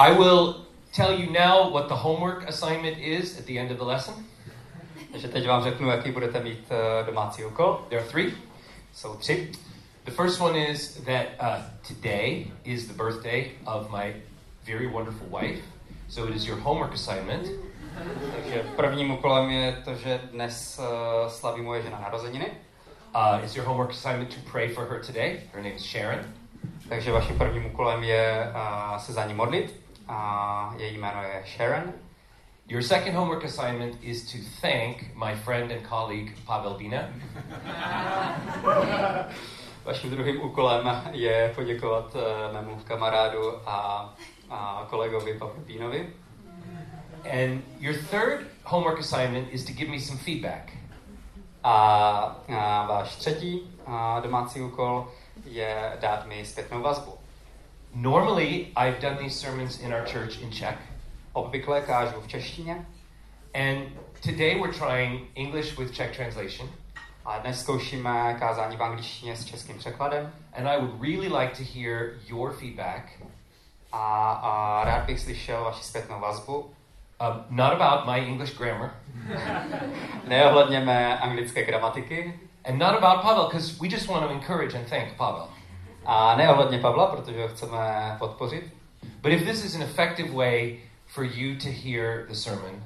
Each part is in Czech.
I will tell you now what the homework assignment is at the end of the lesson. Takže teď vám řeknu, jaký budete mít uh, domácí úkol. There are three. Jsou tři. The first one is that uh, today is the birthday of my very wonderful wife. So it is your homework assignment Takže prvním úkolem je to, že dnes uh, slaví moje žena narozeniny. uh, it's your homework assignment to pray for her today. Her name is Sharon. Takže vaším prvním úkolem je uh, se za ní modlit. A její jméno je Sharon. Your second homework assignment is to thank my friend and colleague Pavel Bina. Vaším druhým úkolem je poděkovat uh, mému kamarádu a, a kolegovi Pavlínovi. And your third homework assignment is to give me some feedback. A, a váš třetí a, domácí úkol je dát mi zpětnou vazbu. Normally, I've done these sermons in our church in Czech. Obvykle kážu v češtině And today we're trying English with Czech translation. a dnes zkoušíme kázání v angličtině s českým překladem. And I would really like to hear your feedback, A, a rád bych slyšel vaši zpětnou vazbu. um, not about my English grammar, Ne ohledně mé anglické gramatiky and not about Pavel, because we just want to encourage and thank Pavel. A ne ohledně Pavla, protože ho chceme podpořit. But if this is an effective way for you to hear the sermon,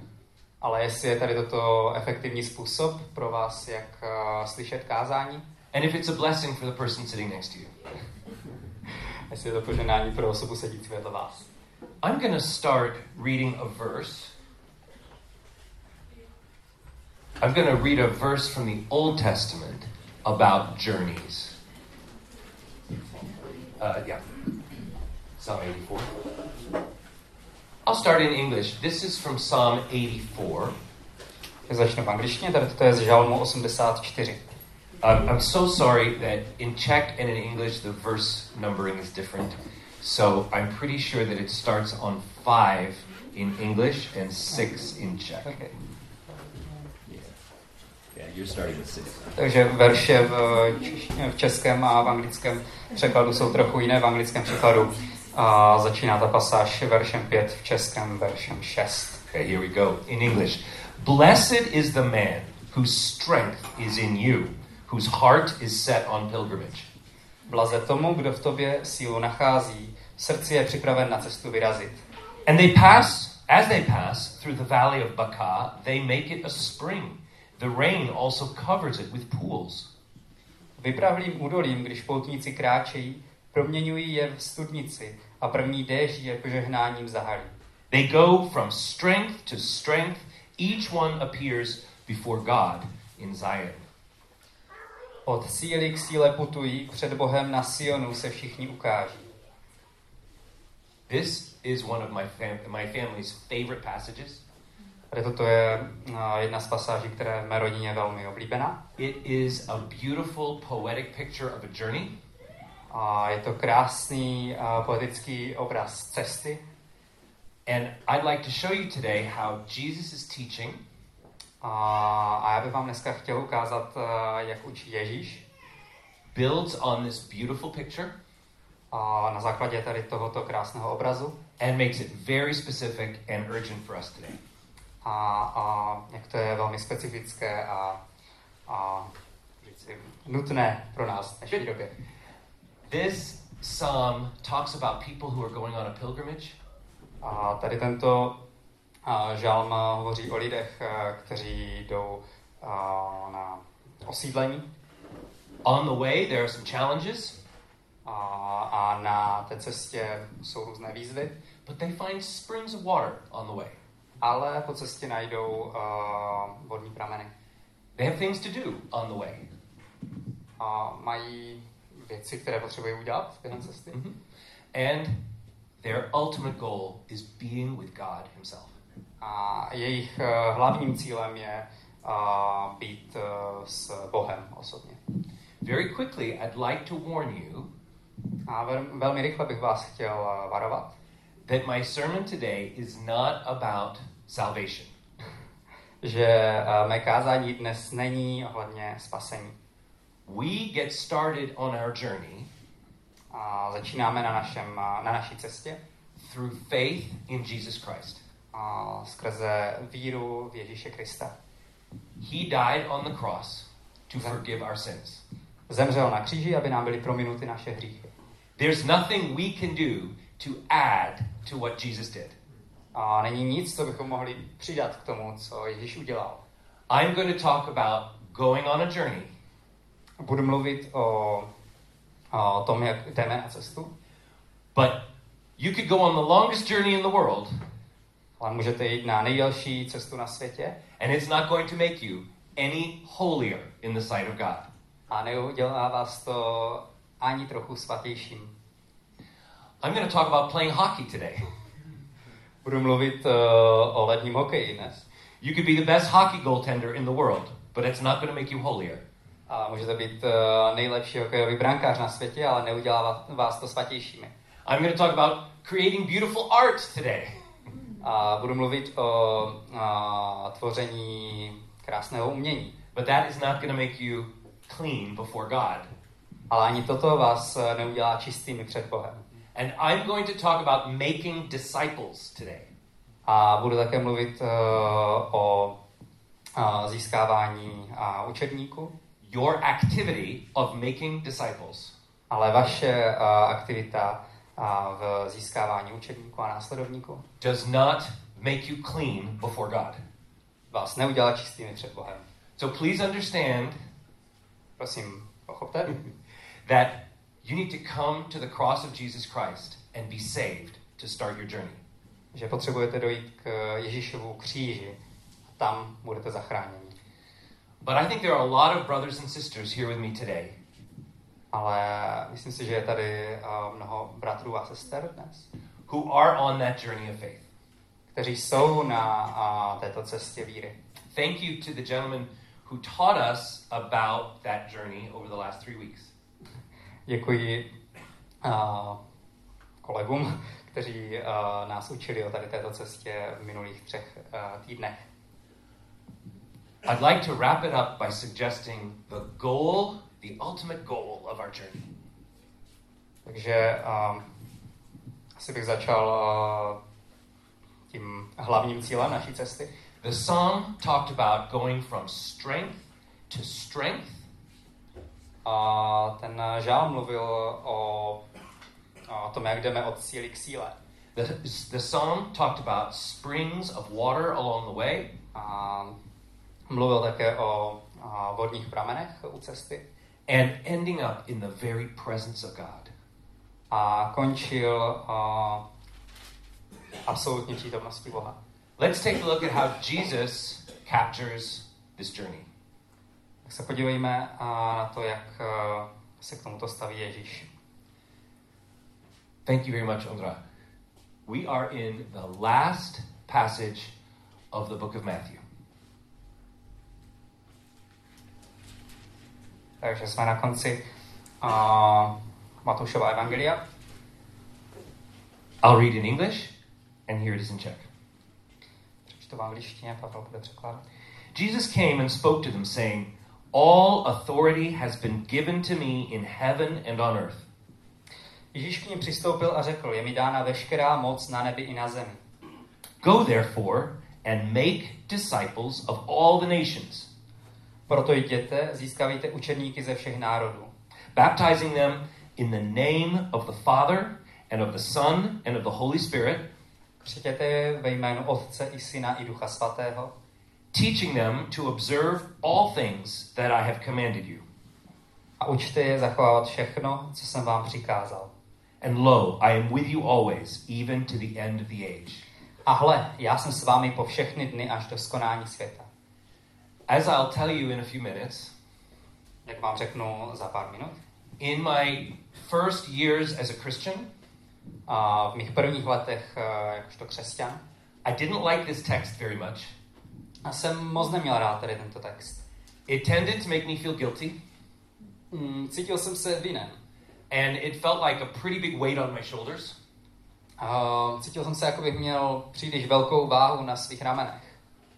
Ale jestli je tady toto efektivní způsob pro vás, jak uh, slyšet kázání, and if it's a blessing for the person sitting next to you, jestli je to poženání pro osobu sedící vedle vás. I'm going to start reading a verse. I'm going to read a verse from the Old Testament about journeys. Uh, yeah. Psalm 84. I'll start in English. This is from Psalm 84. Já začnu v angličtině, tady to je z Žalmu 84. Um, I'm so sorry that in Czech and in English the verse numbering is different. So I'm pretty sure that it starts on five in English and six in Czech. Okay. Takže verše v, v českém a v anglickém překladu jsou trochu jiné. V anglickém překladu a začíná ta pasáž veršem 5, v českém veršem 6. Okay, here we go. In English. Blessed is the man whose strength is in you, whose heart is set on pilgrimage. Blaze tomu, kdo v tobě sílu nachází, v srdci je připraven na cestu vyrazit. And they pass, as they pass through the valley of Baca, they make it a spring. The rain also covers it with pools. Vypravlým údolím, když poutníci kráčejí, proměňují je v studnici a první déšť je požehnáním zahalí. They go from strength to strength. Each one appears before God in Zion. Od síly k síle putují, před Bohem na Sionu se všichni ukáží. This is one of my, fam- my family's favorite passages. Tady toto je a, jedna z pasáží, která je v mé rodině velmi oblíbená. It is a beautiful poetic picture of a journey. A je to krásný a, poetický obraz cesty. And I'd like to show you today how Jesus is teaching A, a já bych vám dneska chtěl ukázat, a, jak učí Ježíš. builds on this beautiful picture A na základě tady tohoto krásného obrazu. and makes it very specific and urgent for us today. A, a jak to je velmi specifické a, a říci, nutné pro nás v dnešní době. This psalm talks about people who are going on a pilgrimage A tady tento a, žalm hovoří o lidech, kteří jdou a, na osídlení On the way, there are some challenges, a, a na té cestě jsou různé výzvy, but they find springs of water on the way. Ale po cestě najdou a, vodní prameny. They have things to do on the way. A mají věci, které potřebují udělat během cesty. Mhm. And their ultimate goal is being with God Himself. A jejich eh, hlavním cílem je a, být eh, s Bohem osobně. Very quickly, I'd like to warn you A vel, velmi rychle bych vás chtěl varovat, that my sermon today is not about salvation. že eh, mé kázání dnes není ohledně spasení. We get started on our journey A začínáme na, našem, eh, na naší cestě through faith in Jesus Christ. A skrze víru v Ježíše Krista. He died on the cross to forgive our sins. Zemřel na kříži, aby nám byly prominuty naše hříchy. There's nothing we can do to add to what Jesus did. A není nic, co bychom mohli přidat k tomu, co Ježíš udělal. I'm going to talk about going on a journey Budu mluvit o, o tom, jak jdeme na cestu, But you could go on the longest journey in the world, ale můžete jít na nejdelší cestu na světě and it's not going to make you any holier in the sight of God. a neudělá vás to ani trochu svatějším. I'm going to talk about playing hockey today. Budu mluvit uh, o ledním hokeji dnes. You could be the best hockey goaltender in the world, but it's not going to make you holier. A můžete být uh, nejlepší hokejový brankář na světě, ale neudělá vás- to svatějšími. I'm going to talk about creating beautiful art today. A budu mluvit o uh, tvoření krásného umění. But that is not going to make you clean before God. Ale ani toto vás eh, neudělá čistými před Bohem. And I'm going to talk about making disciples today. A budu také mluvit uh, o uh, získávání uh, učedníků, Your activity of making disciples ale vaše uh, aktivita uh, v získávání učedníků a následovníků does not make you clean before God. vás neudělá čistými před Bohem. So please understand Prosím, pochopte, that you need to come to the cross of Jesus Christ and be saved to start your journey. že potřebujete dojít k Ježíšovu kříži a tam budete zachráněni. But I think there are a lot of brothers and sisters here with me today Ale myslím si, že je tady uh, mnoho bratrů a sester dnes, who are on that journey of faith. kteří jsou na této cestě víry. Thank you to the gentleman who taught us about that journey over the last three weeks. Děkuji uh, kolegům, kteří uh, nás učili o tady této cestě v minulých třech uh, týdnech. I'd like to wrap it up by suggesting the goal, the ultimate goal of our journey. Takže uh, asi bych začal uh, tím hlavním cílem naší cesty. The song talked about going from strength to strength A ten uh, žál mluvil o, o tom, jak jdeme od síly k síle. The, the psalm talked about springs of water along the way, A mluvil také o a, vodních pramenech u cesty. and ending up in the very presence of God. A končil a, absolutně přítomností Boha. Let's take a look at how Jesus captures this journey. Se podívejme na to, jak a, se k tomuto staví Ježíš. Thank you very much, Ondra. We are in the last passage of the book of Matthew. Takže jsme na konci a, Matoušova evangelia. I'll read in English, and here it is in Czech. Přečtu v angličtině, Pavel bude překládat. Jesus came and spoke to them, saying, All authority has been given to me in heaven and on earth. Ježíš k ním přistoupil a řekl, je mi dána veškerá moc na nebi i na zemi. Go therefore and make disciples of all the nations, Proto jděte, získávejte učedníky ze všech národů. baptizing them in the name of the Father and of the Son and of the Holy Spirit, Křtěte je ve jménu Otce i Syna i Ducha Svatého teaching them to observe all things that I have commanded you. a učte je zachovávat všechno, co jsem vám přikázal. And lo, I am with you always, even to the end of the age. A hle, já jsem s vámi po všechny dny až do skonání světa. As I'll tell you in a few minutes, Jak vám řeknu za pár minut. in my first years as a Christian, A v mých prvních letech eh, jakožto křesťan I didn't like this text very much. A jsem moc neměl rád tady tento text. It tended to make me feel guilty, Mm, Cítil jsem se vinen. and it felt like a pretty big weight on my shoulders. A Cítil jsem se, jako bych měl příliš velkou váhu na svých ramenech.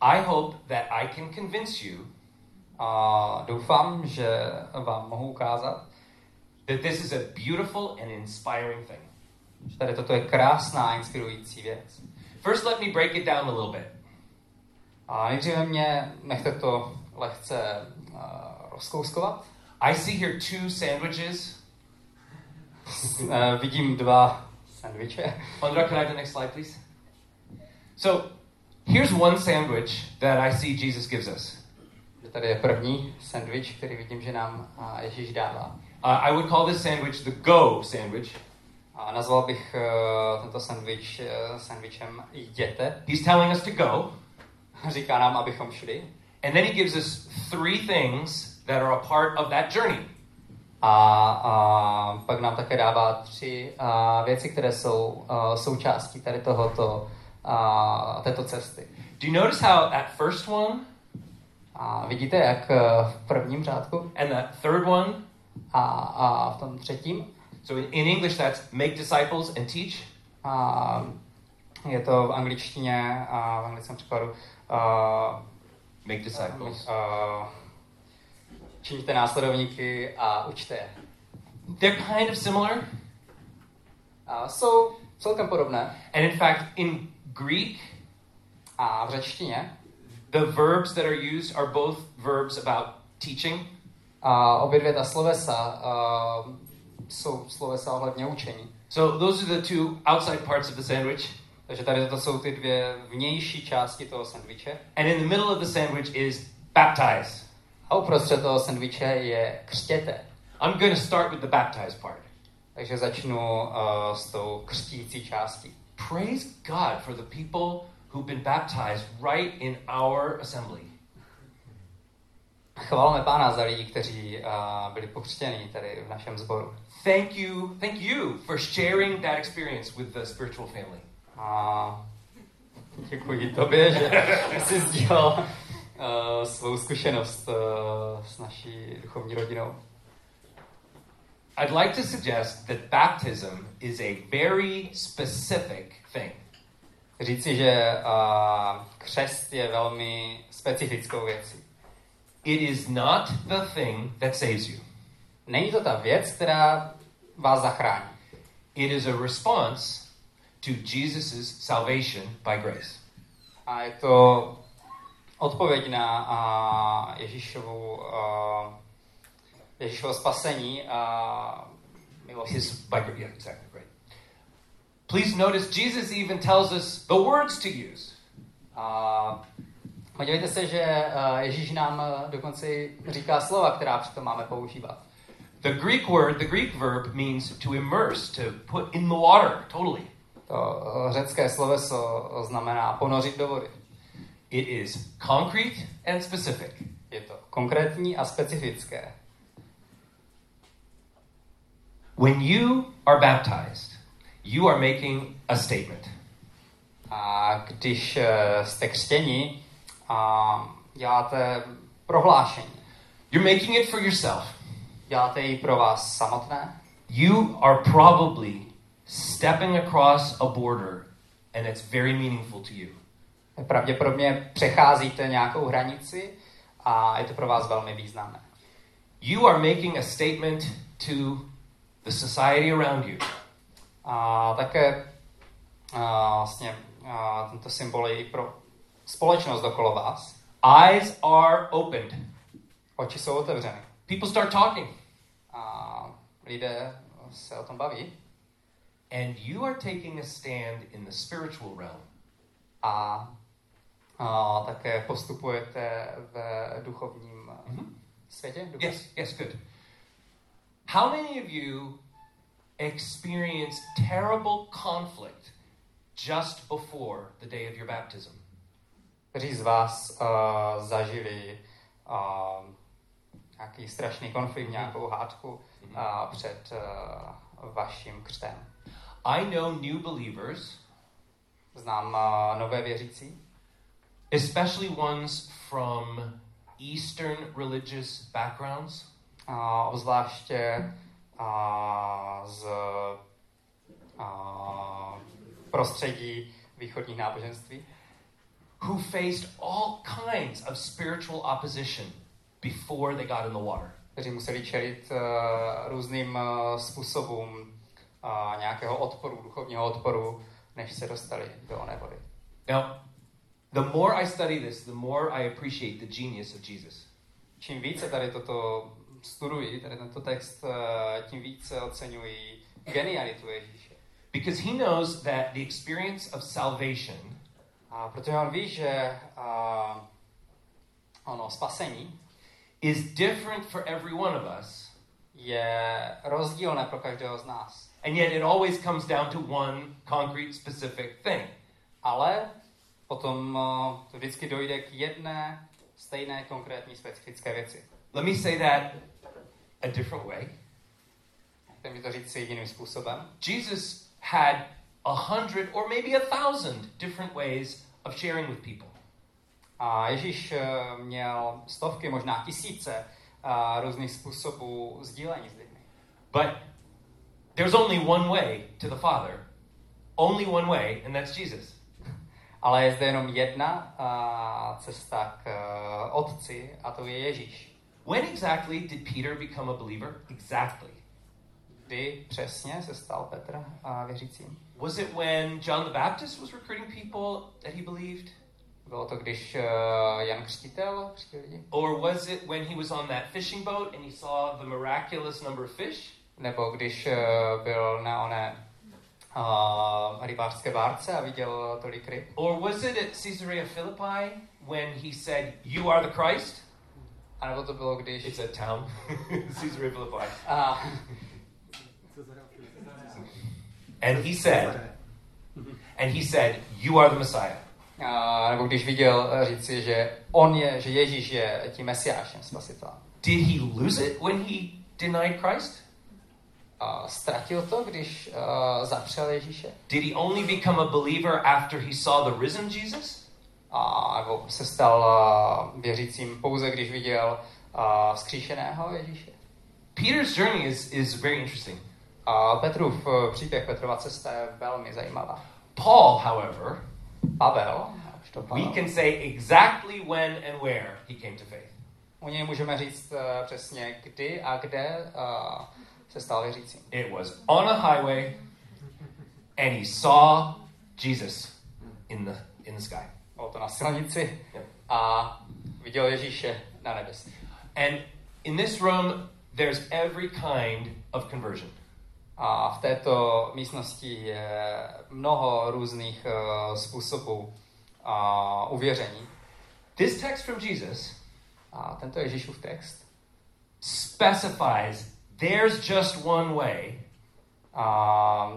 I hope that I can convince you A doufám, že vám mohu ukázat, that this is a beautiful and inspiring thing. Že tady toto je krásná, inspirující věc. First, let me break it down a little bit. A nejdříve mě nechte to lehce uh, rozkouskovat. I see here two sandwiches. Uh, vidím dva sandviče. Andra, can I have the next slide, please? So, here's one sandwich that I see Jesus gives us. Tady je první sandwich, který vidím, že nám uh, Ježíš dává. Uh, I would call this sandwich the go sandwich. A nazval bych uh, tento sandwich uh, sandwichem jděte. He's telling us to go, Říká nám, abychom šli. and then he gives us three things that are a part of that journey. A, a pak nám také dává tři a, věci, které jsou a, součástí tady tohoto, a, této cesty. Do you notice how that first one A vidíte, jak a, v prvním řádku and that third one, a, a v tom třetím so in, in English that's make disciples and teach, a, je to v angličtině a v anglickém překladu a, make disciples. a, činíte následovníky a učte je. They're kind of similar. A, jsou celkem podobné. And in fact, in Greek, A v řečtině the verbs that are used are both verbs about teaching. A obě dvě ta slovesa uh, jsou slovesa ohledně učení. So those are the two outside parts of the sandwich. Takže tady to jsou ty dvě vnější části toho sandviče. And in the middle of the sandwich is baptize. A uprostřed toho sandviče je křtěte. I'm going to start with the baptize part. Takže začnu uh, s tou křtící částí. Praise God for the people who've been baptized right in our assembly. Chválme Pána za lidi, kteří uh, byli pokřtěni tady v našem sboru. Thank you, thank you for sharing that experience with the spiritual family. A děkuji tobě, že jsi sdílel uh, svou zkušenost uh, s naší duchovní rodinou. I'd like to suggest that baptism is a very specific thing. Říci, že uh, křest je velmi specifickou věcí. It is not the thing that saves you. Není to ta věc, která vás zachrání. It is a response to Jesus' salvation by grace. A je to odpověď na uh, Ježíšovu, uh, Ježíšovo spasení a milost. His by gra- yeah, exactly right. Please notice Jesus even tells us the words to use. A podívejte se, že Ježíš nám dokonce říká slova, která přitom máme používat. The Greek word, the Greek verb means to immerse, to put in the water, totally. To řecké sloveso znamená ponořit do vody. It is concrete and specific. Je to konkrétní a specifické. When you are baptized, you are making a statement. A když eh, jste křtěni, a děláte prohlášení. You're making it for yourself. Děláte ji pro vás samotné. You are probably stepping across a border, and it's very meaningful to you. Pravděpodobně přecházíte nějakou hranici a je to pro vás velmi významné. You are making a statement to the society around you. A také a vlastně a tento symbol je i pro společnost okolo vás. Eyes are opened. Oči jsou otevřeny. People start talking, A lidé se o tom baví. And you are taking a stand in the spiritual realm. A, a také postupujete v duchovním Mhm. světě. Duchu- Yes, yes, good. How many of you experience terrible conflict just before the day of your baptism? Kteří z vás uh, zažili uh, nějaký strašný konflikt, nějakou hádku uh, před uh, vaším křtem. I know new believers, Znám uh, nové věřící, especially ones from Eastern religious backgrounds, uh, obzvláště uh, z uh, prostředí východních náboženství, who faced all kinds of spiritual opposition before they got in the water. kteří museli čelit uh, různým uh, způsobům a, nějakého odporu, duchovního odporu, než se dostali do oné vody. Now, the more I study this, the more I appreciate the genius of Jesus. Čím více tady toto studuji, tady tento text, eh, tím více oceňuji genialitu Ježíše. Because he knows that the experience of salvation A protože on ví, že a, ono, spasení is different for every one of us, je rozdílné pro každého z nás. And yet it always comes down to one concrete, specific thing. Ale potom to vždycky dojde k jedné stejné konkrétní specifické věci. Let me say that a different way. Chcete mi to říct jiným způsobem. Jesus had a hundred or maybe a thousand different ways of sharing with people. A Ježíš eh, měl stovky, možná tisíce a, různých způsobů sdílení s lidmi. But there's only one way to the Father, only one way, and that's Jesus. Ale je zde jenom jedna a, cesta k a, Otci a to je Ježíš. When exactly did Peter become a believer? Exactly. Kdy přesně se stal Petr a věřícím? Was it when John the Baptist was recruiting people that he believed? Bylo to, když uh, Jan Křtitel? Or was it when he was on that fishing boat and he saw the miraculous number of fish? Nebo když uh, byl na oné uh, rybářské bárce a viděl tolik ryb? Or was it at Caesarea Philippi when he said, You are the Christ? A nebo to bylo, když... It's a town, Caesarea Philippi. A, And he said, and he said, You are the Messiah. a, nebo když viděl eh, říci, že on je, že Ježíš je tím mesiášem, spasitelem. Did he lose it when he denied Christ? A ztratil to, když uh, zapřel Ježíše? Did he only become a believer after he saw the risen Jesus? A, nebo se stal uh, věřícím pouze, když viděl uh, vzkříšeného Ježíše? Peter's journey is, is very interesting. A Petrův uh, příběh, Petrova cesta je velmi zajímavá. Paul, however, Pavel, we can say exactly when and where he came to faith. u něj můžeme říct uh, přesně kdy a kde uh, se stal věřícím. It was on a highway, and he saw Jesus in the in the sky. Bylo to na silnici a viděl Ježíše na nebesi. And in this room, there's every kind of conversion. A v této místnosti je mnoho různých uh, způsobů uh, uvěření. This text from Jesus A tento Ježíšův text specifies there's just one way, a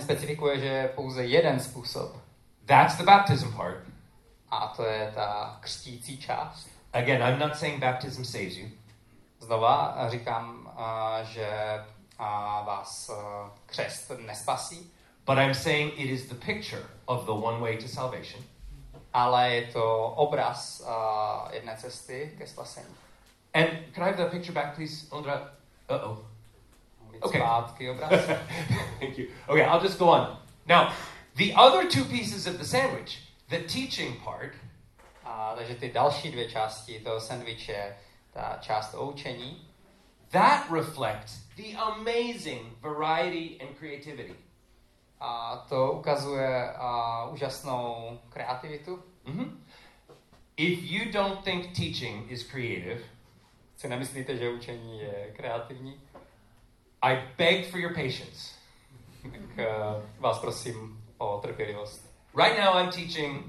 specifikuje, že je pouze jeden způsob that's the baptism part. a to je ta křtící část. Again, I'm not saying baptism saves you. Znova říkám, uh, že uh, vás uh, křest nespasí, But I'm saying it is the picture of the one way to salvation. ale je to obraz jedné cesty ke spasení. And can I have that picture back, please, Ondra? Uh oh. Okay. Obraz. Thank you. Okay, I'll just go on. Now, the other two pieces of the sandwich, the teaching part, A, takže ty další dvě části toho sandviče, ta část o učení, that reflects the amazing variety and creativity. a to ukazuje a, úžasnou kreativitu. Mhm. If you don't think teaching is creative, Si nemyslíte, že učení je kreativní? I beg for your patience. Tak uh, vás prosím o trpělivost. Right now, I'm teaching,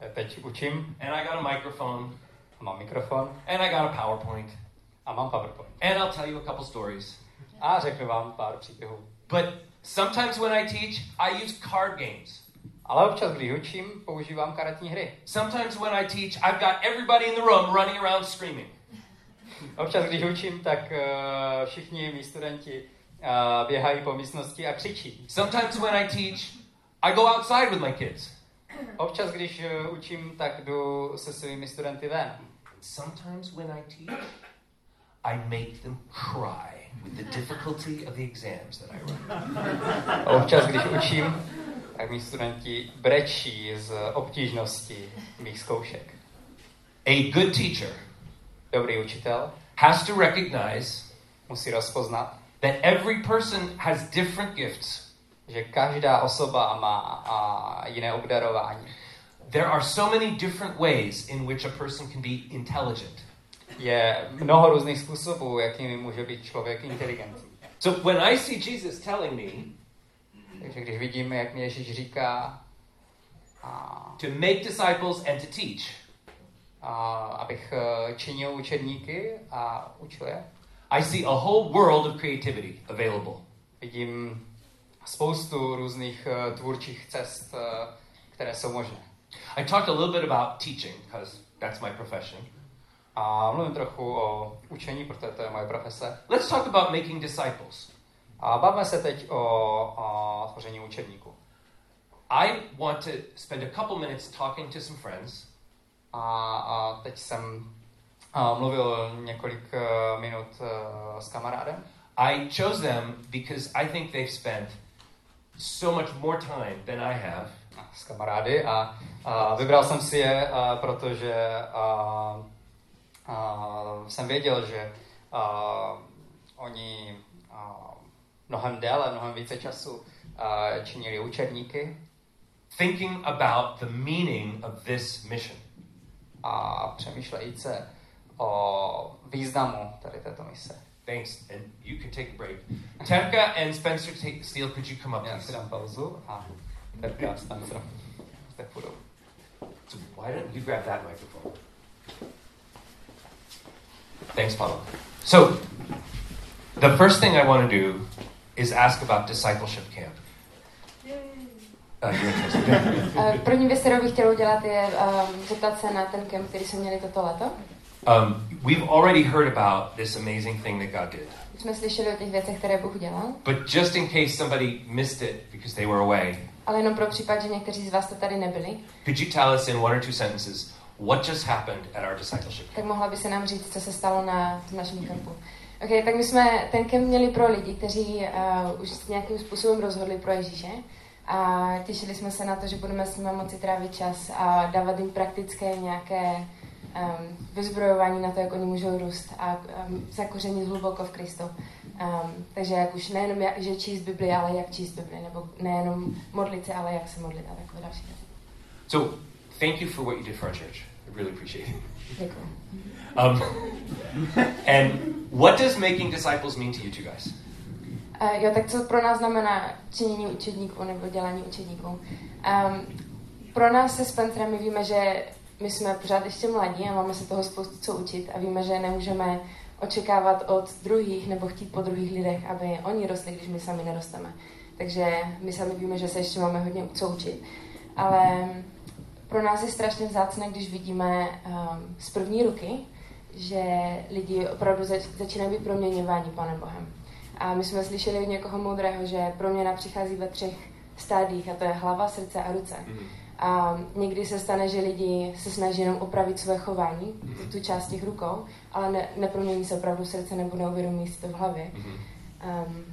Eh, Teď učím and I got a microphone, a mám mikrofon and I got a PowerPoint, a mám PowerPoint. and I'll tell you a couple stories. A řeknu vám pár příběhů. But sometimes when I teach, I use card games. Ale občas, když učím, používám karetní hry. Sometimes when I teach, I've got everybody in the room running around screaming. Občas, když učím, tak uh, všichni mý studenti uh, běhají po místnosti a křičí. Sometimes when I teach, I go outside with my kids. Občas, když uh, učím, tak jdu se svými studenty ven. Sometimes when I teach, I make them cry with the difficulty of the exams that I run. A občas, když učím, tak mý studenti brečí z obtížnosti mých zkoušek. A good teacher Dobrý učitel has to recognize musí rozpoznat, that every person has different gifts. Že každá osoba má a, jiné obdarování. There are so many different ways in which a person can be intelligent. Je mnoho různých způsobů, jakými může být člověk inteligentní. So when I see Jesus telling me Takže když vidíme, jak mě Ježíš říká, a, to make disciples and to teach, a, abych eh, činil učedníky a učil je, I see a whole world of creativity available. vidím spoustu různých uh, tvůrčích cest, uh, které jsou možné. I talked a little bit about teaching because that's my profession. A mluvím trochu o učení, protože to je moje profese. Let's talk about making disciples. A bavme se teď o, o tvoření učedníků. I want to spend a couple minutes talking to some friends A, a teď jsem a, mluvil několik uh, minut uh, s kamarádem. I chose them because I think they've spent so much more time than I have s kamarády a, a vybral jsem si je, a, protože a, a, jsem věděl, že a, oni a, mnohem déle, mnohem více času a, činili učedníky thinking about the meaning of this mission. a přemýšlejí se o významu tady této mise. Thanks, and you can take a break. Terka and Spencer take, Steele, could you come up, Já si dám pauzu a Terka a Spencer zde půjdou. So why don't you grab that microphone? Thanks, Pablo. So, the first thing I want to do is ask about discipleship camp. Uh, interested. Uh, První věc, kterou bych chtěla udělat, je um, zeptat se na ten kemp, který jsme měli toto leto. um, we've already heard about this amazing thing that God did. Už jsme slyšeli o těch věcech, které Bůh dělal, But just in case somebody missed it because they were away, ale jenom pro případ, že někteří z vás to tady nebyli, could you tell us in one or two sentences what just happened at our discipleship camp? tak mohla by se nám říct, co se stalo na našem kempu. Ok, tak my jsme ten kemp měli pro lidi, kteří uh, už s nějakým způsobem rozhodli pro Ježíše a těšili jsme se na to, že budeme s nimi moci trávit čas a dávat jim praktické nějaké um, vyzbrojování na to, jak oni můžou růst a um, zakořenit hluboko v Kristu. Um, takže jak už nejenom jak, že číst Bibli, ale jak číst Bibli, nebo nejenom modlit se, ale jak se modlit a takové další věci. So, thank you for what you did for our church. I really appreciate it. Děkuji. Um, and what does making disciples mean to you two guys? Uh, jo, tak co pro nás znamená činění učedníků nebo dělání učedníků? Um, pro nás se Spencerem my víme, že my jsme pořád ještě mladí a máme se toho spoustu co učit a víme, že nemůžeme očekávat od druhých nebo chtít po druhých lidech, aby oni rostli, když my sami nerosteme. Takže my sami víme, že se ještě máme hodně co učit. Ale pro nás je strašně vzácné, když vidíme um, z první ruky, že lidi opravdu zač- začínají být proměňováni Panem Bohem. A my jsme slyšeli od někoho moudrého, že proměna přichází ve třech stádích, a to je hlava, srdce a ruce. A někdy se stane, že lidi se snaží jenom opravit své chování, tu, tu část těch rukou, ale ne, nepromění se opravdu srdce nebo neuvědomí si to v hlavě. Um,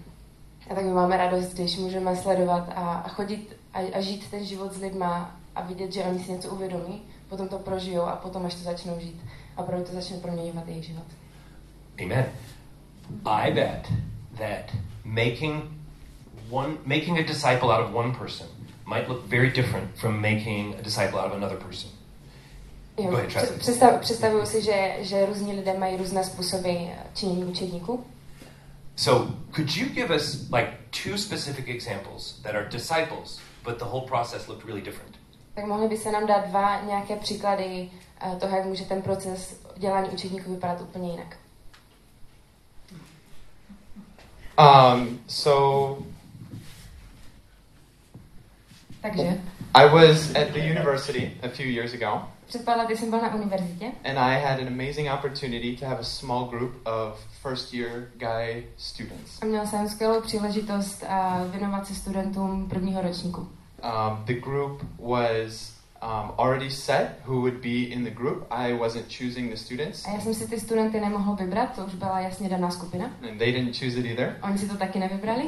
a tak my máme radost, když můžeme sledovat a, a chodit a, a žít ten život s lidma a vidět, že oni si něco uvědomí, potom to prožijou a potom až to začnou žít. A opravdu to začne proměňovat jejich život. Amen. I bet that making one making a disciple out of one person might look very different from making a disciple out of another person. Jo, Go ahead, Travis. představ, představuju si, že, že různí lidé mají různé způsoby činění učedníků. So, could you give us like two specific examples that are disciples, but the whole process looked really different? Tak mohli by se nám dát dva nějaké příklady toho, jak může ten proces dělání učedníků vypadat úplně jinak. Um, so Takže I was at the university a few years ago, před pár lety jsem byl na univerzitě and I had an amazing opportunity to have a small group of first year guy students. a měl jsem skvělou příležitost uh, věnovat se studentům prvního ročníku. Um, the group was um, already set who would be in the group. I wasn't choosing the students, A já jsem si ty studenty nemohl vybrat, to už byla jasně daná skupina. and they didn't choose it either. Oni si to taky nevybrali.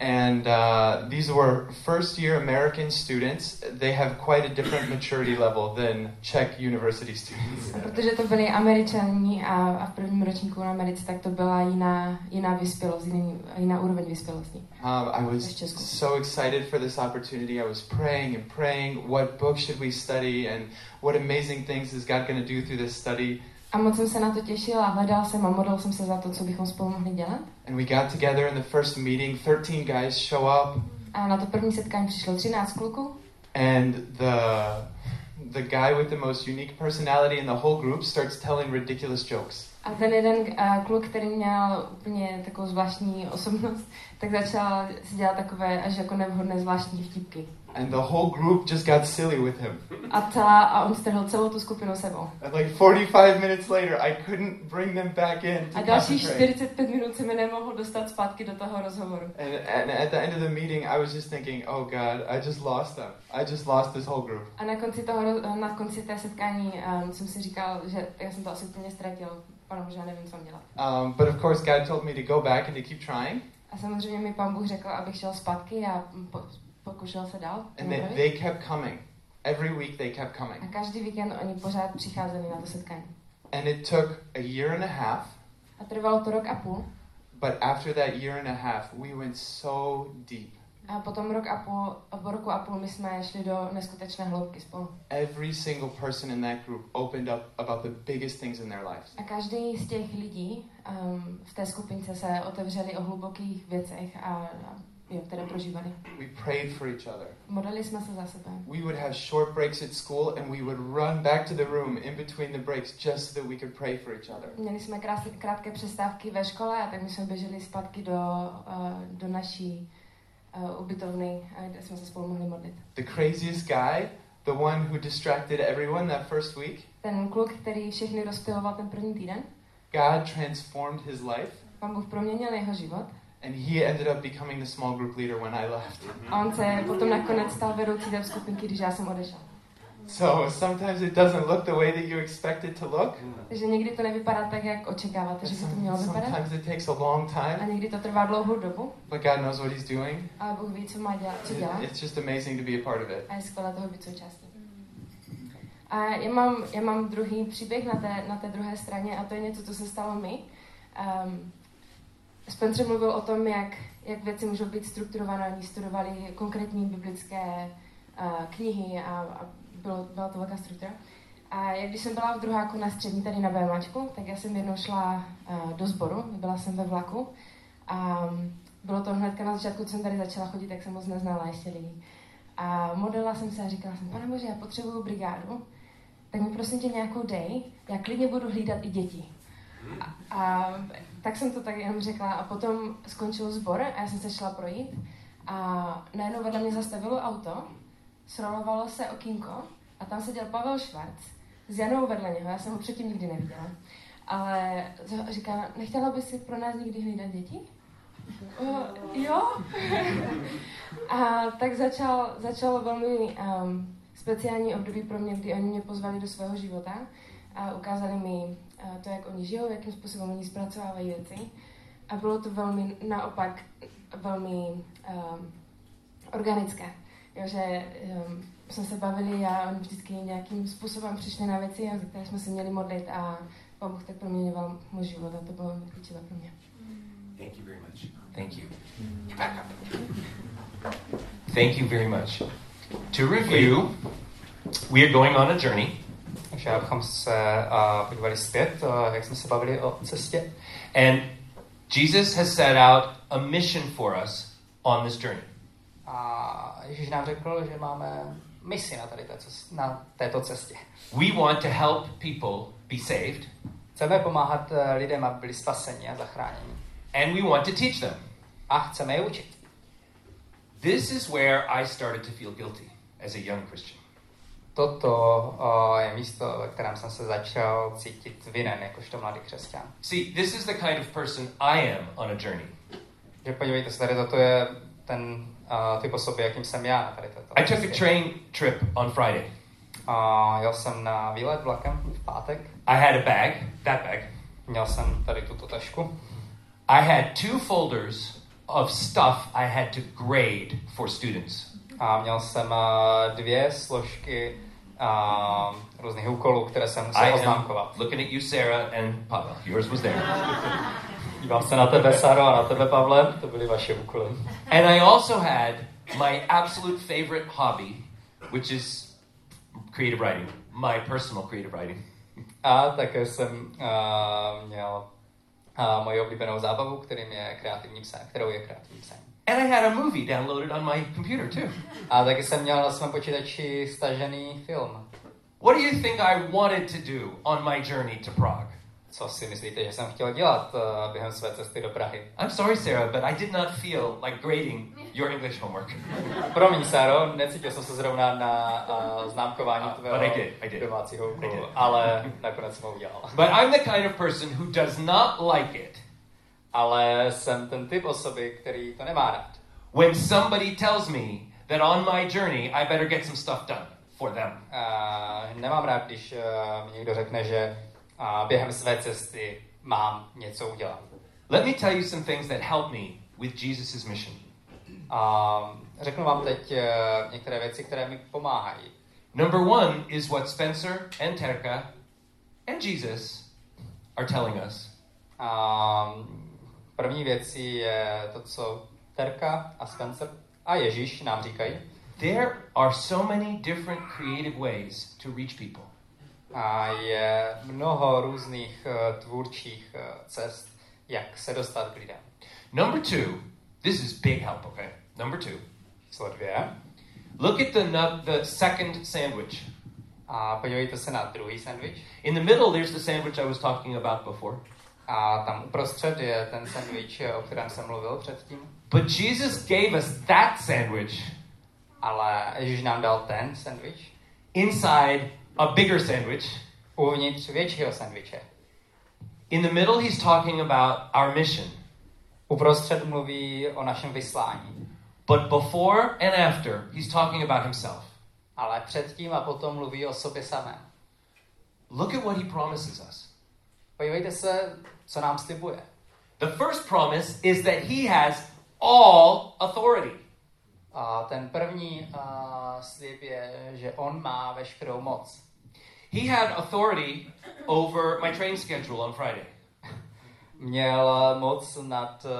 And uh, these were first year American students. They have quite a different maturity level than Czech university students. A protože to byli američani a, a v prvním ročníku na Americe, tak to byla jiná, jiná vyspělost, jiný, jiná úroveň vyspělosti. Um, I was so excited for this opportunity. I was praying and praying. What book should we study, and what amazing things is God going to do through this study? A moc jsem se na to těšil a hledal jsem a modlil jsem se za to, co bychom spolu mohli dělat. And we got together in the first meeting. Thirteen guys show up, A na to první setkání přišlo 13 kluků and the the guy with the most unique personality in the whole group starts telling ridiculous jokes. a ten jeden uh, kluk, který měl úplně takovou zvláštní osobnost, tak začal si dělat takové až jako nevhodné zvláštní vtipky. And the whole group just got silly with him. A, celá, a on strhl celou tu skupinu sebou. And like 45 minutes later, I couldn't bring them back in A dalších concentrate. 45 minut se mi nemohl dostat zpátky do toho rozhovoru. And, and at the end of the meeting, I was just thinking, oh God, I just lost them. I just lost this whole group. A na konci, toho, na konci té setkání um, jsem si říkal, že já jsem to asi úplně ztratil. Pane Bože, já nevím, co mám dělat. Um, but of course, God told me to go back and to keep trying. A samozřejmě mi pán Bůh řekl, abych šel zpátky a po, pokušel se dál. And they, they kept coming. Every week they kept A coming. každý víkend oni pořád přicházeli na to setkání. And it took a year and a half. A trvalo to rok a půl. But after that year and a half, we went so deep. A potom rok a půl, a po roku a půl my jsme šli do neskutečné hloubky spolu. Every single person in that group opened up about the biggest things in their lives. A každý z těch lidí um, v té skupince se otevřeli o hlubokých věcech a, a jo, které prožívali. We prayed for each other. Modlili jsme se za sebe. We would have short breaks at school and we would run back to the room in between the breaks just so that we could pray for each other. Měli jsme krásné, krátké přestávky ve škole a tak my jsme běželi zpátky do, uh, do naší uh, ubytovny, uh, kde jsme se spolu mohli modlit. The craziest guy, the one who distracted everyone that first week, Ten kluk, který všechny rozptiloval ten první týden, God transformed his life pan Bůh proměnil jeho život and he ended up becoming the small group leader when I left. a on se potom nakonec stal vedoucí té skupinky, když já jsem odešel. So sometimes it doesn't look the way that you expect it to look. Takže někdy to nevypadá tak, jak očekáváte, že by to mělo vypadat. Sometimes it takes a long A time, někdy to trvá dlouhou dobu, but God knows what he's doing. ale Bůh ví, co má dělat, co dělá. It's just amazing to be a part of it. A je skvělé toho být součástí. A já mám, já mám druhý příběh na té, na té druhé straně a to je něco, co se stalo mi. Um, Spencer mluvil o tom, jak, jak věci můžou být strukturované. Oni studovali konkrétní biblické uh, knihy a, a bylo, byla to velká struktura. A jak když jsem byla v druháku na střední tady na BMAčku, tak já jsem jednou šla uh, do sboru, byla jsem ve vlaku a bylo to hnedka na začátku, co jsem tady začala chodit, tak jsem moc neznala ještě lidí. A modlila jsem se a říkala jsem, pane Bože, já potřebuju brigádu, tak mi prosím tě nějakou dej, já klidně budu hlídat i děti. A, a tak jsem to tak jenom řekla a potom skončil sbor a já jsem se šla projít a najednou vedle mě zastavilo auto, srolovalo se okýnko a tam seděl Pavel Švarc s Janou vedle něho, já jsem ho předtím nikdy neviděla. Ale říká, nechtěla bys si pro nás někdy hlídat děti? Uh, jo. a tak začal, začalo velmi um, speciální období pro mě, kdy oni mě pozvali do svého života a ukázali mi to, jak oni žijou, jakým způsobem oni zpracovávají věci. A bylo to velmi naopak velmi um, organické. Jo, že um, jsme se bavili a oni vždycky nějakým způsobem přišli na věci, za které jsme se měli modlit a Pán Bůh tak proměňoval můj život a to bylo velmi klíčové pro mě. Thank you very much. Thank you. You back up. Thank you very much. To review, we are going on a journey. Takže abychom se uh, podívali zpět, uh, jak jsme se bavili o cestě. And Jesus has set out a mission for us on this journey. A Ježíš nám řekl, že máme misi na, tady té na této cestě. We want to help people be saved, Chceme pomáhat eh, lidem, aby byli spaseni a zachráněni. and we want to teach them. A chceme je učit. This is where I started to feel guilty as a young Christian. Toto uh, je místo, ve kterém jsem se začal cítit vinen, jakožto mladý křesťan. See, this is the kind of person I am on a journey. Že podívejte se, tady toto je ten uh, typ osoby, jakým jsem já tady této I took a train trip on Friday. A jel jsem na výlet vlakem v pátek. I had a bag, that bag. Měl jsem tady tuto tašku. I had two folders of stuff I had to grade for students. A měl jsem uh, dvě složky uh, různých úkolů, které jsem musel I oznámkovat. looking at you, Sarah, and Pavel. Yours was there. Dívám se na tebe, Saro, a na tebe, Pavle, to byly vaše úkoly. And I also had my absolute favorite hobby, which is creative writing, my personal creative writing. A také jsem uh, měl uh, moji oblíbenou zábavu, kterým je kreativní psaní, kterou je kreativní psaní. And I had a movie downloaded on my computer too. A taky jsem měl na svém počítači stažený film. What do you think I wanted to do on my journey to Prague? Co si myslíte, že jsem chtěl dělat uh, během své cesty do Prahy? I'm sorry, Sarah, but I did not feel like grading your English homework. Promiň, Sáro, necítil jsem se zrovna na uh, známkování Uh, tvého but I did, I did. domácího úkolu, ale nakonec jsem ho udělal. But I'm the kind of person who does not like it Ale jsem ten typ osoby, který to nemá rád. when somebody tells me that on my journey I better get some stuff done for them. Uh, nemám rád, když uh, mi někdo řekne, že uh, během své cesty mám něco udělat. Let me tell you some things that help me with Jesus' mission. A řeknu vám teď uh, některé věci, které mi pomáhají. Number one is what Spencer and Terka and Jesus are telling us. A první věcí je to, co Terka a Spencer a Ježíš nám říkají. There are so many different creative ways to reach people. A je mnoho různých uh, tvůrčích uh, cest, jak se dostat k lidem. Number two, this is big help, okay? Number two, Číslo dvě. look at the, the second sandwich. A podívejte se na druhý sandwich. In the middle, there's the sandwich I was talking about before. A tam uprostřed je ten sandwich, o kterém jsem mluvil předtím. But Jesus gave us that sandwich Ale Ježíš nám dal ten sandwich inside a bigger sandwich. uvnitř většího sandwiche. In the middle, he's talking about our mission. Uprostřed mluví o našem vyslání. But before and after, he's talking about himself. Ale předtím a potom mluví o sobě samém. Look at what he promises us. Podívejte se, co nám slibuje. The first promise is that he has all authority. A ten první uh, slib je, že on má veškerou moc. He had authority over my train schedule on Friday. Měl moc nad uh,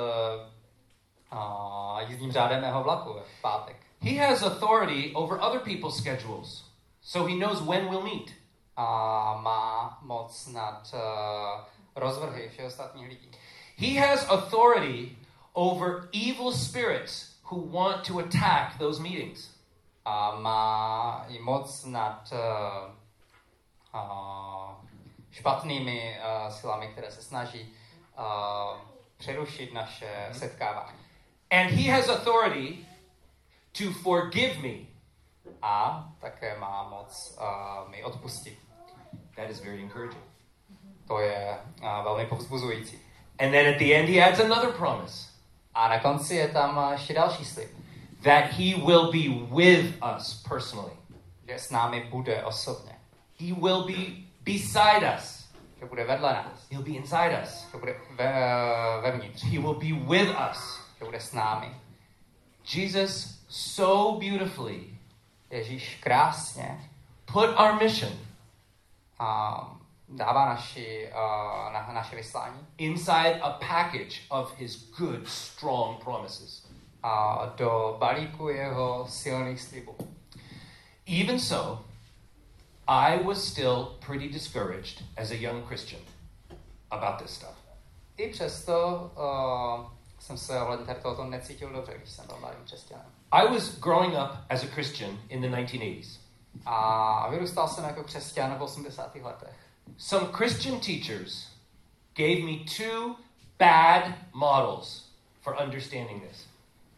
uh, jízdním řádem mého vlaku v pátek. He has authority over other people's schedules, so he knows when we'll meet. A má moc nad uh, rozvrhy všech ostatních lidí. He has authority over evil spirits who want to attack those meetings. A má i moc nad uh, uh, špatnými uh, silami, které se snaží uh, přerušit naše setkávání. And he has authority to forgive me. A také má moc uh, mi odpustit. That is very encouraging. To je uh, velmi povzbuzující. And then at the end, he adds another promise A na konci je tam uh, ještě další slib, that he will be with us personally. že s námi bude osobně, He will be beside us. že bude vedle nás, He'll be inside us. že bude ve, uh, vevnitř, He will be with us. že bude s námi. Jesus so beautifully Ježíš krásně put our mission a dává naši, uh, na, naše vyslání inside a package of his good, strong promises. a do balíku jeho silných slibů. Even so, I was still pretty discouraged as a young Christian about this stuff. I přesto uh, jsem se ohledně tohoto necítil dobře, když jsem byl mladým křesťanem. I was growing up as a Christian in the 1980s. A vyrůstal jsem jako křesťan v 80. letech. Some Christian teachers gave me two bad models for understanding this.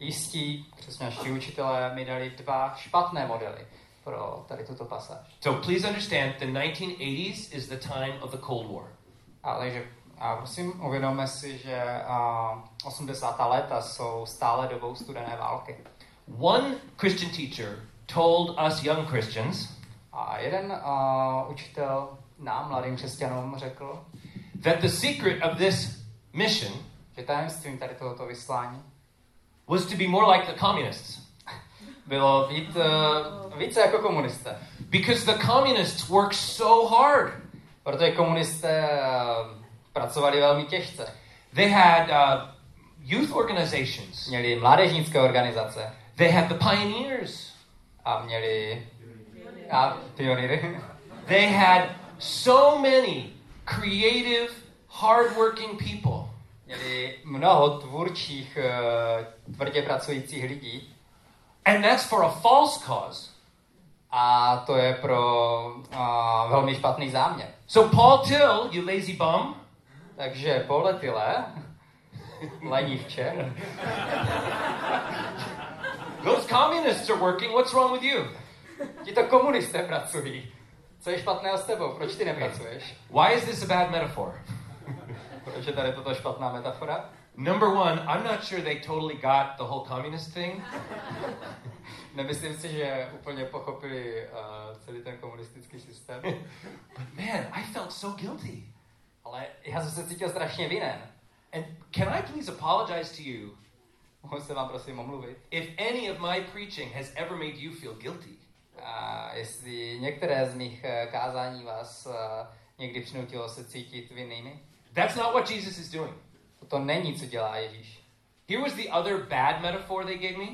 Jistí křesťanští učitelé mi dali dva špatné modely pro tady tuto pasáž. So please understand the 1980s is the time of the Cold War. Ale že, a prosím, uvědomme si, že a, 80. léta jsou stále dobou studené války. One Christian teacher told us young Christians A jeden a, učitel nám, mladým křesťanům, řekl, that the secret of this mission že tajemstvím tady tohoto vyslání was to be more like the communists. bylo být uh, více jako komunisté. Because the communists work so hard. Protože komunisté uh, pracovali velmi těžce. They had uh, youth organizations. Měli mládežnické organizace. They had the pioneers. A měli a pionýry. They had so many creative, hardworking people. Měli mnoho tvůrčích, uh, tvrdě pracujících lidí. And that's for a false cause. A to je pro uh, velmi špatný záměr. So Paul Till, you lazy bum, Takže poletile, lenivče, those communists are working. What's wrong with you? ti to komunisté pracují. Co je špatného s tebou? Proč ty nepracuješ? Why is this a bad metaphor? Proč je tady toto špatná metafora? Number one, I'm not sure they totally got the whole communist thing. Nemyslím si, že úplně pochopili uh, celý ten komunistický systém. But man, I felt so guilty. Ale já jsem se cítil strašně vinen. And can I please apologize to you Mohu se vám prosím omluvit? if any of my preaching has ever made you feel guilty? A jestli některé z mých eh, kázání vás uh, někdy přinutilo se cítit vinnými, That's not what Jesus is doing. to není, co dělá Ježíš. Here was the other bad metaphor they gave me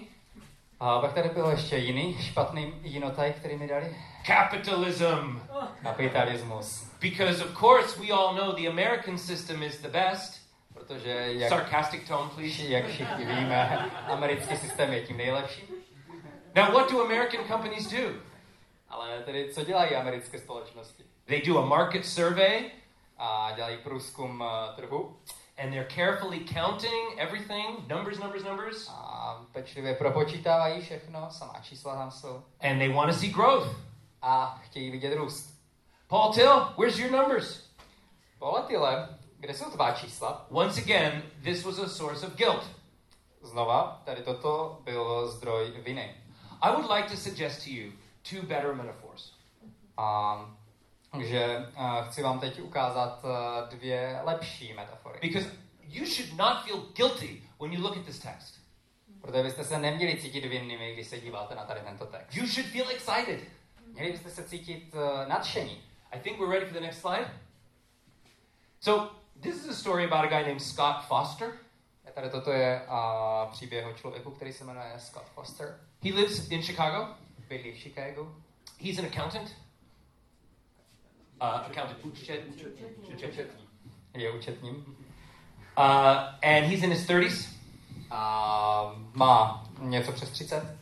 A pak tady byl ještě jiný špatný jinotaj, který mi dali. capitalism. Kapitalismus. Because, of course, we all know the American system is the best. Protože jak, Sarcastic tone, please. jak všichni víme, americký systém je tím nejlepší. Now, what do American companies do? Ale tedy co dělají americké společnosti? They do a market survey A dělají průzkum uh, trhu and they're carefully counting everything numbers, numbers, numbers. a pečlivě propočítávají všechno, samá čísla tam jsou. And they want to see growth. A chtějí vidět růst. Paul Till, where's your numbers? Poletile, kde jsou tvá čísla? Once again, this was a source of guilt. Znova, tady toto byl zdroj viny. I would like to suggest to you two better metaphors. A takže uh, chci vám teď ukázat uh, dvě lepší metafory. Because you should not feel guilty when you look at this text. Protože byste se neměli cítit vinnými, když se díváte na tady tento text. You should feel excited. Měli byste se cítit uh, nadšení. I think we're ready for the next slide. So, this is a story about a guy named Scott Foster. Tady toto je uh, příběh o člověku, který se jmenuje Scott Foster. He lives in Chicago. Bydlí v Chicagu. He's an accountant. Uh, accountant. účet- Účetní. Je účetním. Uh, and he's in his 30s. A má něco přes 30.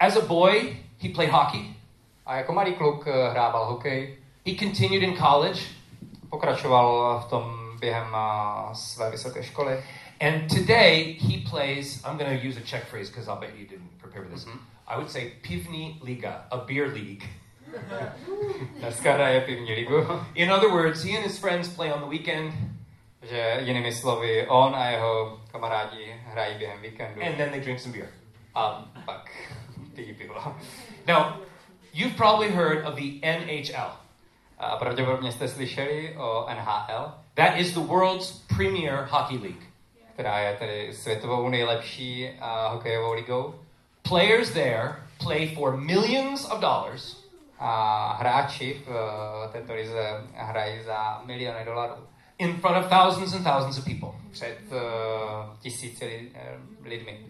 As a boy, he played hockey. A jako malý kluk eh, hrával hokej. He continued in college. Pokračoval v tom během uh, své vysoké školy. And today, he plays, I'm going to use a Czech phrase because I'll bet you didn't prepare for this. Mhm. I would say Pivni Liga, a beer league. Dneska hraje pivní ligu. In other words, he and his friends play on the weekend, Že jinými slovy, on a jeho kamarádi hrají během víkendu. and then they drink some beer. A pak pijí pivo. Now, you've probably heard of the NHL. A pravděpodobně jste slyšeli o NHL, That is the world's premier hockey league. Která je tedy světovou nejlepší uh, hokejovou ligou. Players there play for millions of dollars A hráči v uh, této lize hrají za miliony dolarů in front of thousands and thousands of people. před uh, tisíci li, uh, lidmi.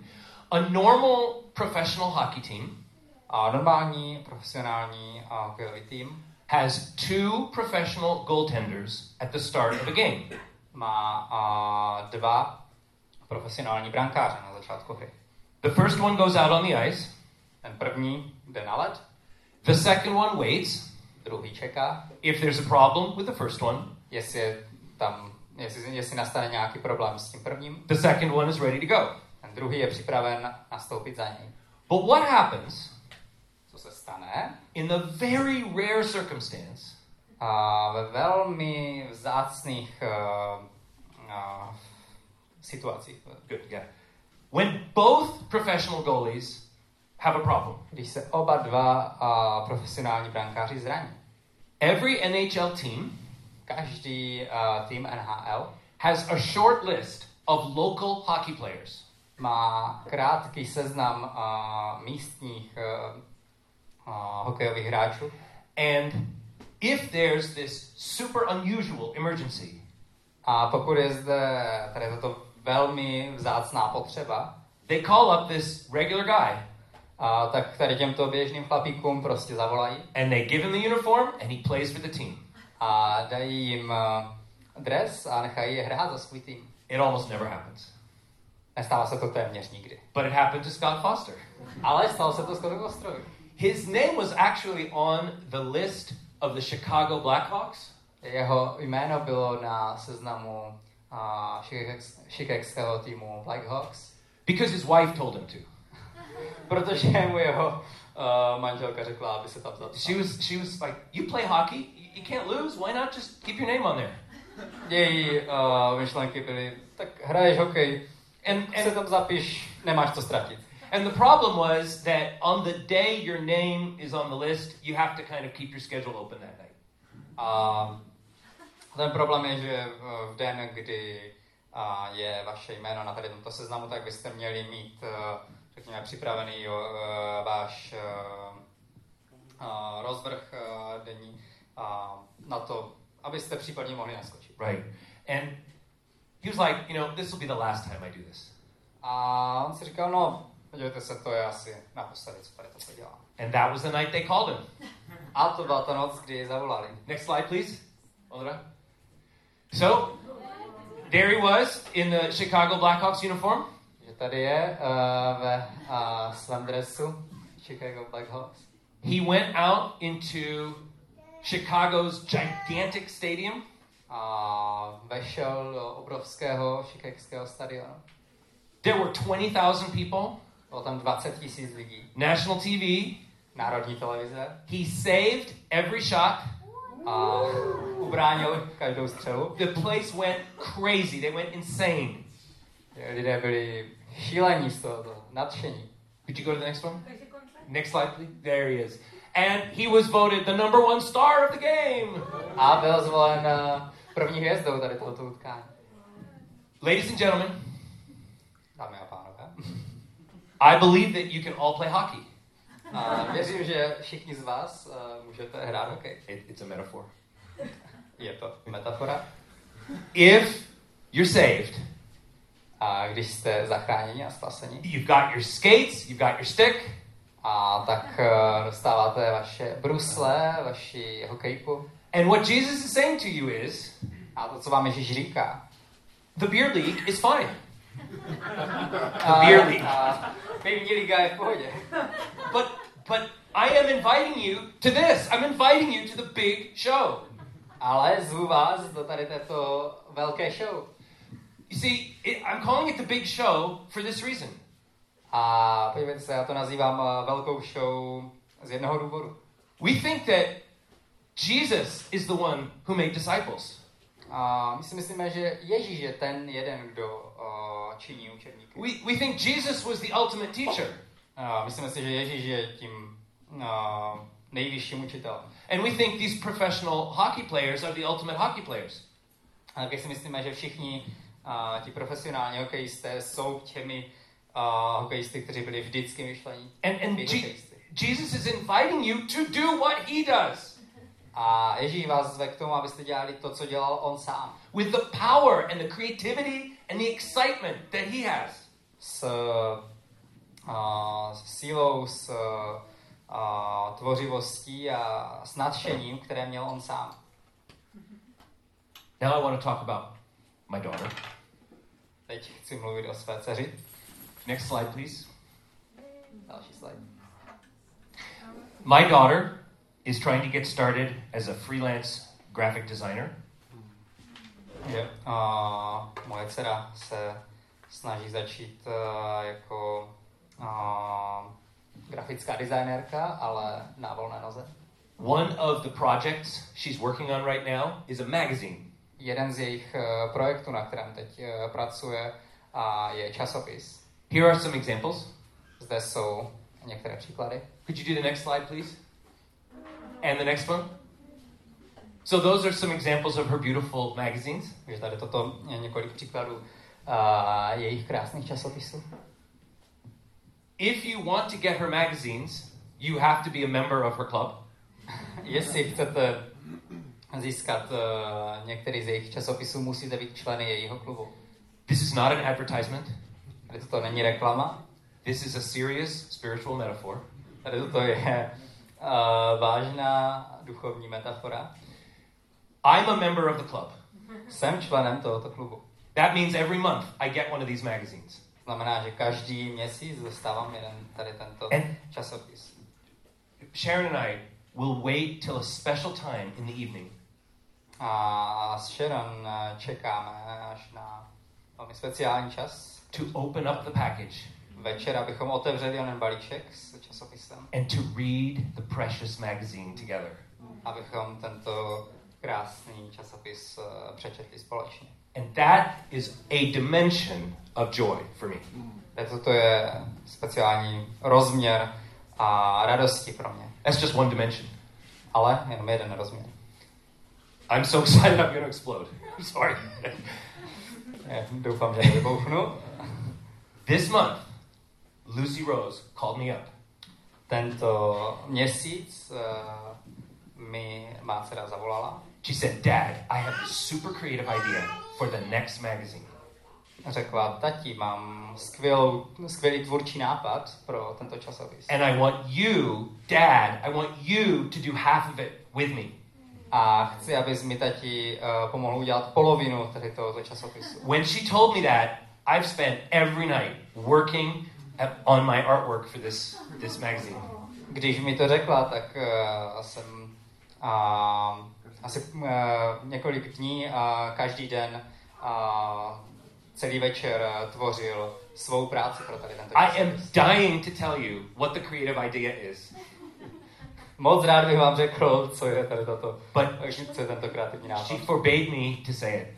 A normal professional hockey team A normální profesionální uh, hokejový tým has two professional goaltenders at the start of a game. má uh, dva profesionální brankáře na začátku hry. The first one goes out on the ice, Ten první jde na led, the second one waits. druhý čeká, If there's a problem with the first one, jestli je tam, jestli, jestli nastane nějaký problém s tím prvním, the second one is ready to go. ten druhý je připraven nastoupit za něj. But what happens Co se stane? in the very rare circumstance A ve velmi vzácných uh, uh, situacích, Good, yeah. When both professional goalies have a problem. když se oba dva uh, profesionální brankáři zraní. Every NHL team Každý uh, tým NHL has a short list of local hockey players. má krátký seznam uh, místních uh, uh, hokejových hráčů. And if there's this super unusual emergency, A pokud je zde tady toto velmi vzácná potřeba, they call up this regular guy a tak tady těmto běžným chlapíkům prostě zavolají and they give him the uniform and he plays for the team. a dají jim uh, dres a nechají je hrát za svůj tým. It almost never happens. Nestává se to téměř nikdy. But it happened to Scott Foster. Ale stalo se to Scottu Kostrovi. His name was actually on the list of the Chicago Blackhawks, Jeho jméno bylo na seznamu Chicags- chicagského týmu Blackhawks, because his wife told him to. protože mu jeho uh, manželka řekla, aby se tam zapsal. She was she was like, "You play hockey? You, can't lose. Why not just keep your name on there?" Její uh, myšlenky byly, tak hraješ hokej, And se and tam zapiš, nemáš co ztratit. and the problem was that on the day your name is on the list, you have to kind of keep your schedule open that night. A ten problém je, že v den, kdy a, je vaše jméno na tady tomto seznamu, tak byste měli mít, eh, řekněme, připravený eh, váš a, rozvrh denní a, na to, abyste případně mohli naskočit. Right. And he was like, you know, this will be the last time I do this. A on si říkal, no, podívejte se, to je asi naposledy, co tady toto dělám. And that was the night they called him. A to byla ta noc, kdy zavolali. Next slide, please. Ondra. So, there he was in the Chicago Blackhawks uniform. Že tady je uh, ve uh, svém dresu Chicago Blackhawks. He went out into Chicago's gigantic stadium a vešel do obrovského chicagského stadionu. There were 20,000 people, Bylo tam 20 tisíc lidí. national TV. Národní televize. He saved every shot. A ubránil každou střelu. The place went crazy. They went insane. Lidé byli šílení z tohoto, nadšení. Could you go to the next one? Next slide, please. There he is. And he was voted the number one star of the game. A byl zvolen eh, první hvězdou tady tohoto utkání. Ladies and gentlemen, Dámy a pánové. I believe that you can all play hockey. A věřím, že všichni z vás uh, můžete hrát hokej. It, it's a metaphor. Je to metafora. If you're saved, A když jste zachráněni a spaseni, you've got your skates, you've got your stick, a tak uh, dostáváte vaše brusle, vaši hokejku. and what Jesus is saying to you is A to, co vám Ježíš říká. the beer league is fine. A, beer league. a pivní liga je v pohodě. But but I am inviting you to this. I'm inviting you to the big show. Ale zvu vás do tady této velké show. You see, it, I'm calling it the big show for this reason. A podívejte se, já to nazývám uh, velkou show z jednoho důvodu. We think that Jesus is the one who made disciples. A my si myslíme, že Ježíš je ten jeden, kdo uh, činí učedníky. We, we think Jesus was the ultimate teacher. A myslíme si, že Ježíš je tím uh, nejvyšším učitelem. And we think these professional hockey players are the ultimate hockey players. A taky si myslíme, že všichni uh, ti profesionální hokejisté jsou těmi uh, hokejisty, kteří byli vždycky myšlení. And, and Je-. Jesus is inviting you to do what he does A Ježíš vás zve k tomu, abyste dělali to, co dělal on sám. with the power and the creativity and the excitement that he has. S, uh, s sílou, s uh, tvořivostí a s nadšením, které měl on sám. Now I want to talk about my daughter. Teď chci mluvit o své dceři. Next slide, please. Další slide. My daughter is trying to get started as a freelance graphic designer. Že, uh, moje dcera se snaží začít uh, jako grafická designérka, ale na volné noze. One of the projects she's working on right now is a magazine. Jeden z jejich uh, projektů, na kterém teď uh, pracuje, uh, je časopis. Here are some examples. Zde jsou některé příklady. Could you do the next slide, please? And the next one? So, those are some examples of her beautiful magazines. Takže tady toto je několik příkladů uh, jejich krásných časopisů. If you want to get her magazines, you have to be a member of her club. Jestli chcete získat uh, některý z jejich časopisů, musíte být členy jejího klubu. This is not an advertisement. Tady toto není reklama, This is a serious spiritual metaphor. tady toto je uh, vážná duchovní metafora. I'm a member of the club. Jsem členem tohoto klubu. That means every month I get one of these magazines. Znamená, že každý měsíc dostávám jeden tady tento And- časopis. Sharon and I will wait till a special time in the evening A s Sharon eh, čekáme až na velmi speciální čas to open up the package večer, abychom otevřeli onen balíček s časopisem, and to read the precious magazine together. abychom tento krásný časopis eh, přečetli společně. And that is a dimension of joy for me. Toto je speciální rozměr a radosti pro mě. That's just one dimension. Ale jenom jeden rozměr. I'm so excited I'm going to explode. I'm sorry. Doufám, že nevybuchnu. this month, Lucy Rose called me up Tento měsíc uh, mi má dcera zavolala She said, Dad, I have a super creative idea for the next magazine. Řekla, tati, mám skvělou, skvělý tvůrčí nápad pro tento časopis. And I want you, Dad, I want you to do half of it with me. A chci, abys mi tati uh, pomohl udělat polovinu tady tohoto časopisu. When she told me that, I've spent every night working on my artwork for this, this magazine. Když mi to řekla, tak uh, jsem uh, asi uh, několik dní a každý den uh, celý večer uh, tvořil svou práci pro tady tento I am dying to tell you what the creative idea is. Moc rád bych vám řekl, co je tady toto, But co je tento kreativní nápad. she forbade me to say it.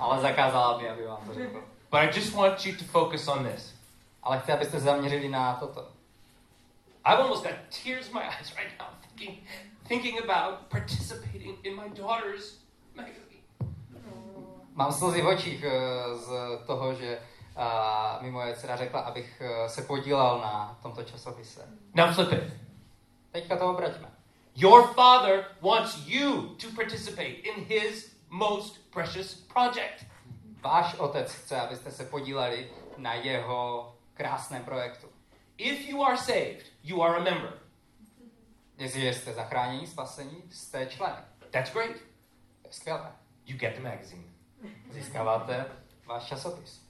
Ale zakázala mi, aby vám to řekl. But I just want you to focus on this. Ale chci, abyste se zaměřili na toto. I've almost got tears in my eyes right now thinking, thinking about participating in my daughter's magazine. Mám slzy v očích eh, z toho, že uh, mi moje dcera řekla, abych eh, se podílel na tomto časopise. Now flip it. Teďka to obraťme. Your father wants you to participate in his most precious project. Váš otec chce, abyste se podíleli na jeho krásném projektu. If you are saved, you are a member. Jestliže jste zachráněni, spasení, jste členy. That's great. To je skvělé. You get the magazine. Získáváte váš časopis.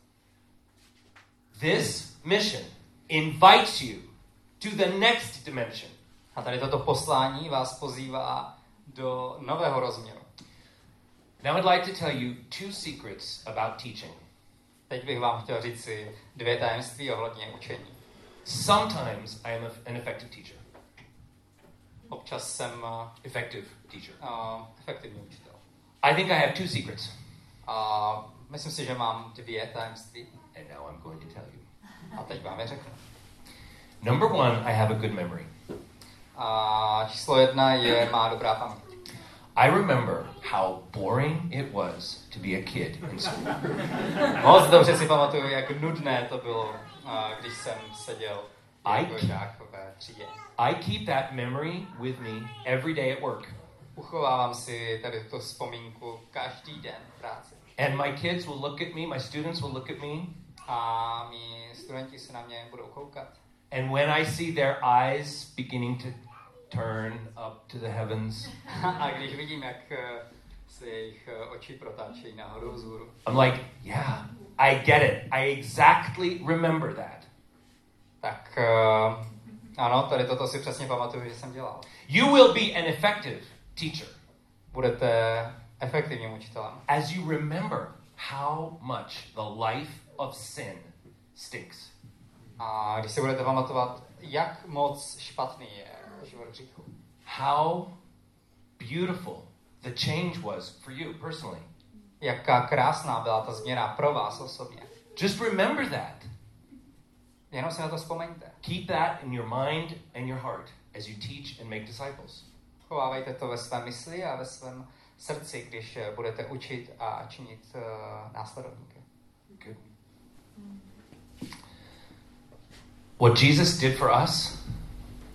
This mission invites you to the next dimension. A tady toto poslání vás pozývá do nového rozměru. Now I'd like to tell you two secrets about teaching. Teď bych vám chtěl říct si dvě tajemství ohledně učení. Sometimes I am an effective teacher. Občas jsem uh, Effective teacher. uh, efektivní učitel. I think I have two secrets. A myslím si, že mám dvě tajemství And now I'm going to tell you. a teď vám je řeknu. Number one, I have a good memory. A číslo jedna je má dobrá paměť. I remember how boring it was to be a kid in school. Moc dobře si pamatuju, jak nudné to bylo, když jsem seděl jako I- třídě. I keep that memory with me every day at work. Uchovávám si tady tu vzpomínku každý den v práci. And my kids will look at me, my students will look at me, A mý studenti se na mě budou koukat. and when I see their eyes beginning to turn up to the heavens, A když vidím, jak eh, se jejich eh, oči protáčejí nahoru vzhůru, I'm like, yeah, I get it. I exactly remember that. tak uh, ano, tady toto si přesně pamatuju, že jsem dělal. You will be an effective teacher Budete efektivním učitelem. as you remember how much the life of sin stinks. A když si budete pamatovat, jak moc špatný je život hříchu. How beautiful the change was for you personally. Jaká krásná byla ta změna pro vás osobně. Just remember that. Jenom si na to vzpomeňte. Keep that in your mind and your heart as you teach and make disciples. Chovávejte to ve své mysli a ve svém srdci, když eh, budete učit a činit uh, následovníky. Good. What Jesus did for us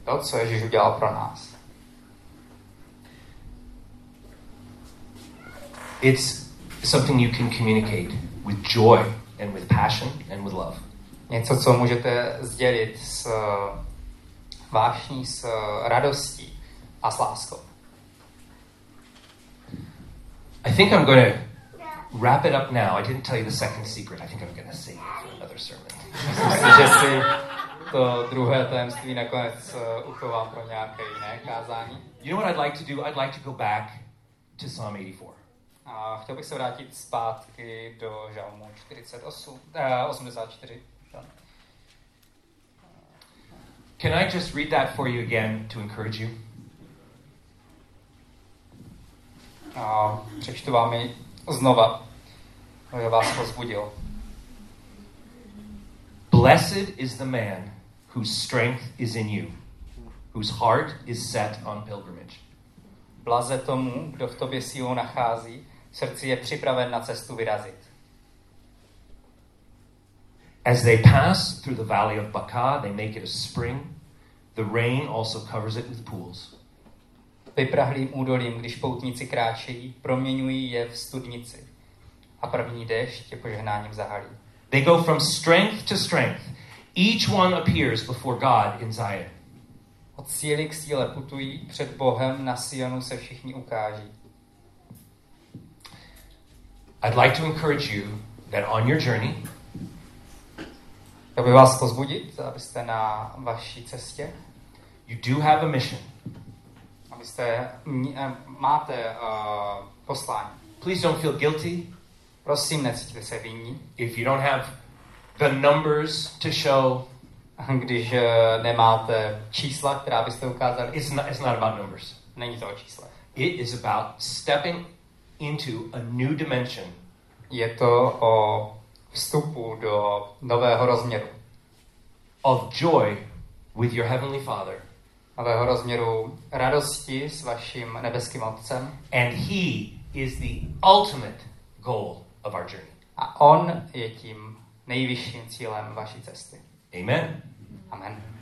To, co Ježíš udělal pro nás. It's something you can communicate with joy and with passion and with love. Něco, co můžete sdělit s eh, vášní, s eh, radostí a s láskou. I think I'm going to wrap it up now. I didn't tell you the second secret. I think I'm going to save it for another sermon. Myslím, že si to druhé tajemství nakonec eh, uchovám pro nějaké jiné kázání. You know what I'd like to do? I'd like to go back to Psalm 84. A chtěl bych se vrátit zpátky do žalmu 48, eh, 84. Can I just read that for you again to encourage you? A přečtu vám ji znova, aby vás pozbudil. Blessed is the man whose strength is in you, whose heart is set on pilgrimage. Blaze tomu, kdo v tobě sílu nachází, srdci je připraven na cestu vyrazit. As they pass through the valley of Baca, they make it a spring. The rain also covers it with pools. Vyprahlým údolím, když poutníci kráčejí, proměňují je v studnici. A první déšť je požehnáním zahalí. They go from strength to strength. Each one appears before God in Zion. Od síly k síle putují, před Bohem na Sionu se všichni ukáží. I'd like to encourage you that on your journey, Chtěl bych vás pozbudit, abyste na vaší cestě, you do have a mission. Abyste m- eh, máte uh, poslání. Please don't feel guilty Prosím, necítíte se vinní, if you don't have the numbers to show. když uh, nemáte čísla, která byste ukázali. It's not, it's not about numbers. Není to o číslech. It is about stepping into a new dimension Je to o vstupu do nového rozměru. of joy with your Heavenly Father. Nového rozměru radosti s vaším nebeským Otcem. And He is the ultimate goal of our journey. A On je tím nejvyšším cílem vaší cesty. Amen. Amen.